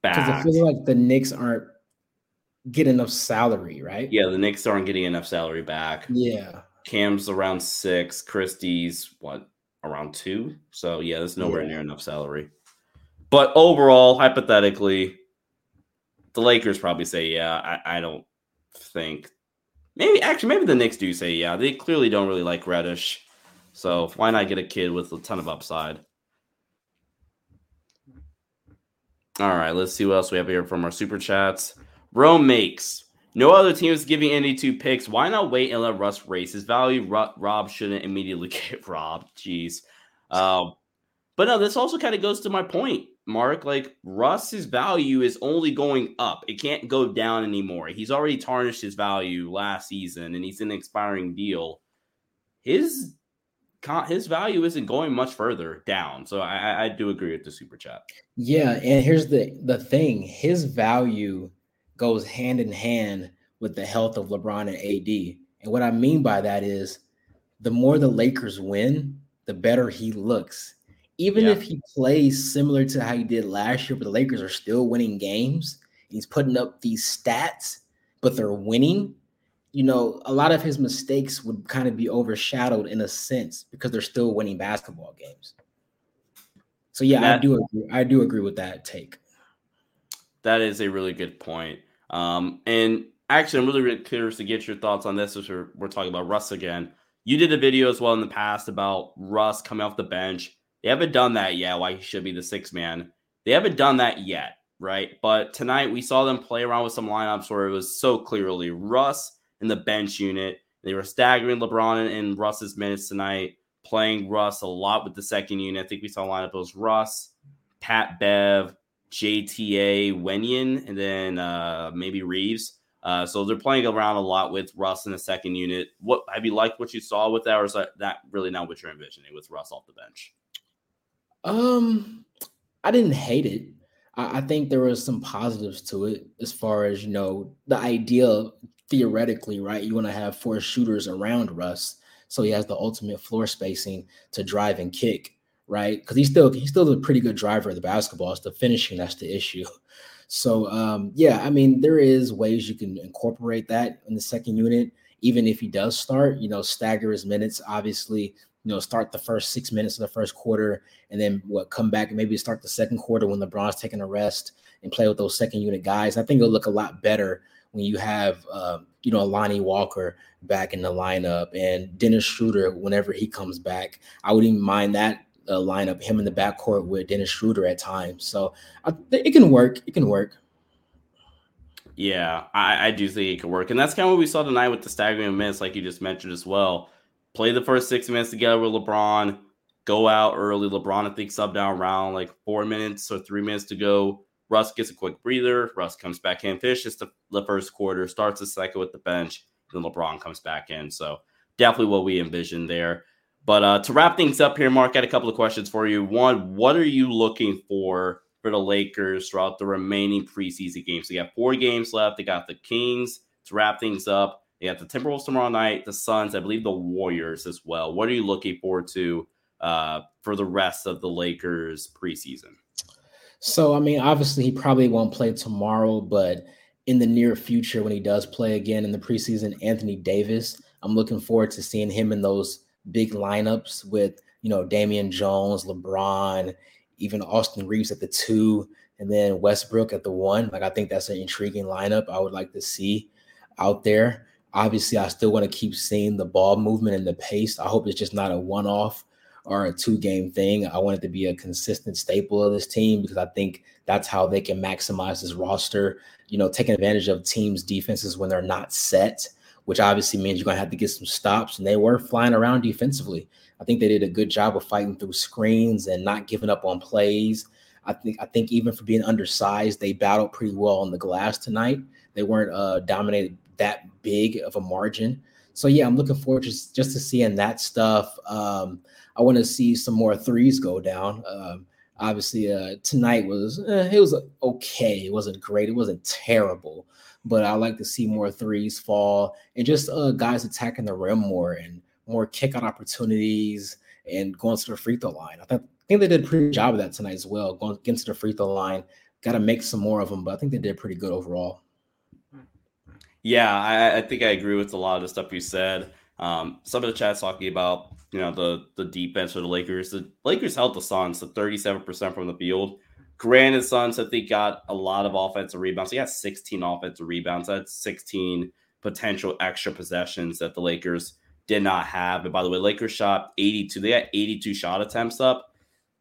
back. Because I back. feel like the Knicks aren't getting enough salary, right? Yeah, the Knicks aren't getting enough salary back. Yeah. Cam's around six. Christie's what around two. So yeah, there's nowhere Yeah. near enough salary. But overall, hypothetically, the Lakers probably say yeah. I, I don't think maybe actually maybe the Knicks do say yeah. They clearly don't really like Reddish. So why not get a kid with a ton of upside? All right, let's see what else we have here from our super chats. Rome makes no other team is giving any two picks. Why not wait and let Russ raise his value? Ro- Rob shouldn't immediately get robbed. Jeez. Um, but no, this also kind of goes to my point, Mark. Like Russ's value is only going up. It can't go down anymore. He's already tarnished his value last season, and he's an expiring deal. His his value isn't going much further down. So I- I do agree with the super chat. Yeah, and here's the the thing: his value goes hand in hand with the health of LeBron and AD. And what I mean by that is, the more the Lakers win, the better he looks. Even Yeah. if he plays similar to how he did last year, but the Lakers are still winning games, he's putting up these stats, but they're winning. You know, a lot of his mistakes would kind of be overshadowed in a sense because they're still winning basketball games. So yeah, I do agree. I do agree with that take. That is a really good point. Um, and actually, I'm really, really curious to get your thoughts on this as we're, we're talking about Russ again. You did a video as well in the past about Russ coming off the bench. They haven't done that yet, why he should be the sixth man. They haven't done that yet, right? But tonight we saw them play around with some lineups where it was so clearly Russ in the bench unit. They were staggering LeBron in Russ's minutes tonight, playing Russ a lot with the second unit. I think we saw a lineup was Russ, Pat Bev, JTA, Wenyen, and then uh, maybe Reaves. Uh, so they're playing around a lot with Russ in the second unit. What have you liked what you saw with that, or is that, that really not what you're envisioning with Russ off the bench? Um, I didn't hate it. I, I think there was some positives to it as far as you know the idea theoretically, right? You want to have four shooters around Russ, so he has the ultimate floor spacing to drive and kick, right? Because he's still he's still a pretty good driver of the basketball. It's the finishing that's the issue. So um, yeah, I mean there is ways you can incorporate that in the second unit, even if he does start. You know, stagger his minutes. Obviously, you know, start the first six minutes of the first quarter, and then what come back and maybe start the second quarter when LeBron's taking a rest and play with those second unit guys. I think it'll look a lot better when you have um, you know Lonnie Walker back in the lineup and Dennis Schroeder whenever he comes back. I wouldn't even mind that uh, lineup, him in the backcourt with Dennis Schroeder at times. So I, it can work. It can work. Yeah, I, I do think it could work. And that's kind of what we saw tonight with the staggering minutes, like you just mentioned as well. Play the first six minutes together with LeBron, go out early. LeBron, I think, sub down around like four minutes or three minutes to go. Russ gets a quick breather. Russ comes back in, finishes the, the first quarter, starts the second with the bench. Then LeBron comes back in. So definitely what we envisioned there. But uh, to wrap things up here, Mark, I had a couple of questions for you. One, what are you looking for for the Lakers throughout the remaining preseason games? They got four games left. They got the Kings to wrap things up. Got the Timberwolves tomorrow night, the Suns, I believe the Warriors as well. What are you looking forward to uh, for the rest of the Lakers preseason? So I mean, obviously he probably won't play tomorrow, but in the near future, when he does play again in the preseason, Anthony Davis, I'm looking forward to seeing him in those big lineups with you know Damian Jones, LeBron, even Austin Reaves at the two, and then Westbrook at the one. Like I think that's an intriguing lineup I would like to see out there. Obviously, I still want to keep seeing the ball movement and the pace. I hope it's just not a one-off or a two game thing. I want it to be a consistent staple of this team because I think that's how they can maximize this roster. You know, taking advantage of teams' defenses when they're not set, which obviously means you're going to have to get some stops. And they were flying around defensively. I think they did a good job of fighting through screens and not giving up on plays. I think I think even for being undersized, they battled pretty well on the glass tonight. They weren't uh, dominated that big of a margin. So yeah, I'm looking forward just just to seeing that stuff. Um, I want to see some more threes go down. Um, obviously, uh, tonight was eh, it was okay. It wasn't great. It wasn't terrible, but I like to see more threes fall and just uh, guys attacking the rim more and more kick out opportunities and going to the free throw line. I think I think they did a pretty good job of that tonight as well. Going against the free throw line, got to make some more of them, but I think they did pretty good overall. Yeah, I, I, think I agree with a lot of the stuff you said. Um, some of the chats talking about you know the the defense for the Lakers. The Lakers held the Suns to 37% from the field. Granted, Suns I think got a lot of offensive rebounds. They got 16 offensive rebounds. That's 16 potential extra possessions that the Lakers did not have. And by the way, Lakers shot 82. They got 82 shot attempts up.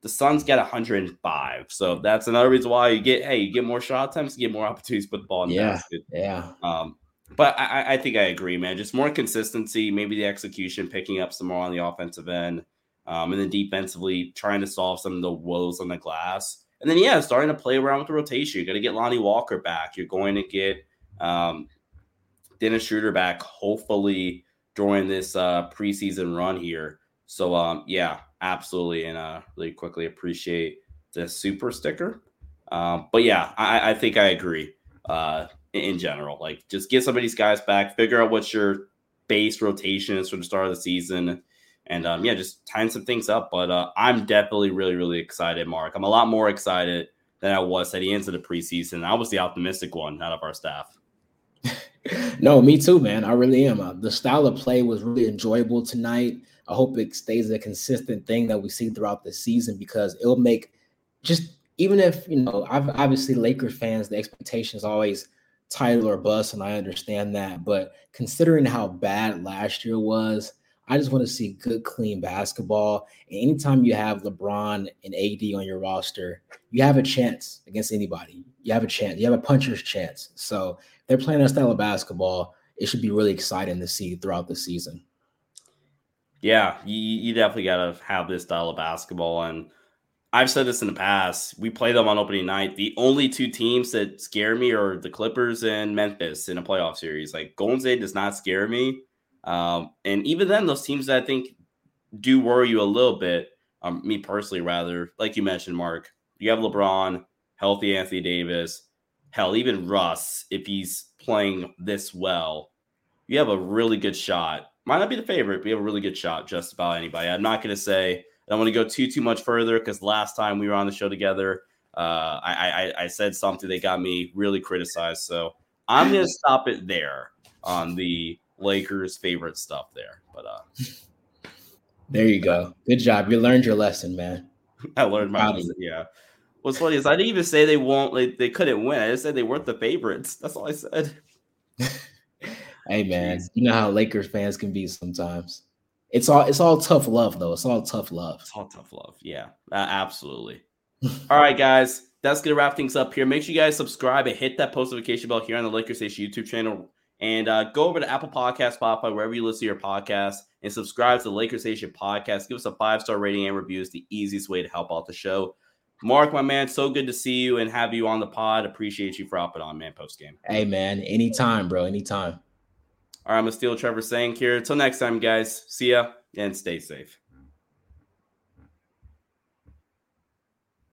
The Suns get 105. So that's another reason why you get hey, you get more shot attempts, you get more opportunities to put the ball in the yeah, basket. Yeah. Um, but I, I, think I agree, man. Just more consistency, maybe the execution picking up some more on the offensive end, um, and then defensively trying to solve some of the woes on the glass. And then yeah, starting to play around with the rotation. You're going to get Lonnie Walker back. You're going to get um, Dennis Schroeder back, hopefully during this uh, preseason run here. So um, yeah, absolutely, and uh, really quickly appreciate the super sticker. Um, but yeah, I, I think I agree. Uh, in general. Like just get some of these guys back, figure out what your base rotation is for the start of the season. And um, yeah, just tying some things up. But uh, I'm definitely really, really excited, Mark. I'm a lot more excited than I was heading into the preseason. I was the optimistic one out of our staff. no, me too, man. I really am. Uh, the style of play was really enjoyable tonight. I hope it stays a consistent thing that we see throughout the season because it'll make just even if you know, I've obviously Lakers fans, the expectations always title or bust, and I understand that. But considering how bad last year was, I just want to see good, clean basketball. And anytime you have LeBron and AD on your roster, you have a chance against anybody. You have a chance. You have a puncher's chance. So they're playing that style of basketball. It should be really exciting to see throughout the season. Yeah, you, you definitely got to have this style of basketball. And I've said this in the past. We play them on opening night. The only two teams that scare me are the Clippers and Memphis in a playoff series. Like Golden State does not scare me. Um, and even then, those teams that I think do worry you a little bit. Um, me personally, rather, like you mentioned, Mark, you have LeBron, healthy Anthony Davis, hell, even Russ, if he's playing this well, you have a really good shot. Might not be the favorite, but you have a really good shot just about anybody. I'm not going to say I don't want to go too too much further because last time we were on the show together, uh, I, I I said something that got me really criticized. So I'm gonna stop it there on the Lakers' favorite stuff there. But uh, there you go. Good job. You learned your lesson, man. I learned my lesson. Yeah. What's funny is I didn't even say they won't. They, they couldn't win. I just said they weren't the favorites. That's all I said. hey man, you know how Lakers fans can be sometimes. It's all it's all tough love though. It's all tough love. It's all tough love. Yeah, uh, absolutely. all right, guys, that's gonna wrap things up here. Make sure you guys subscribe and hit that post notification bell here on the Lakers Nation YouTube channel, and uh, go over to Apple Podcast, Spotify, wherever you listen to your podcast, and subscribe to the Lakers Nation podcast. Give us a five star rating and reviews. The easiest way to help out the show. Mark, my man, so good to see you and have you on the pod. Appreciate you for hopping on, man. Post game. Hey, man, anytime, bro. Anytime. All right, I'm a Steel Trevor saying here. Until next time, guys. See ya and stay safe.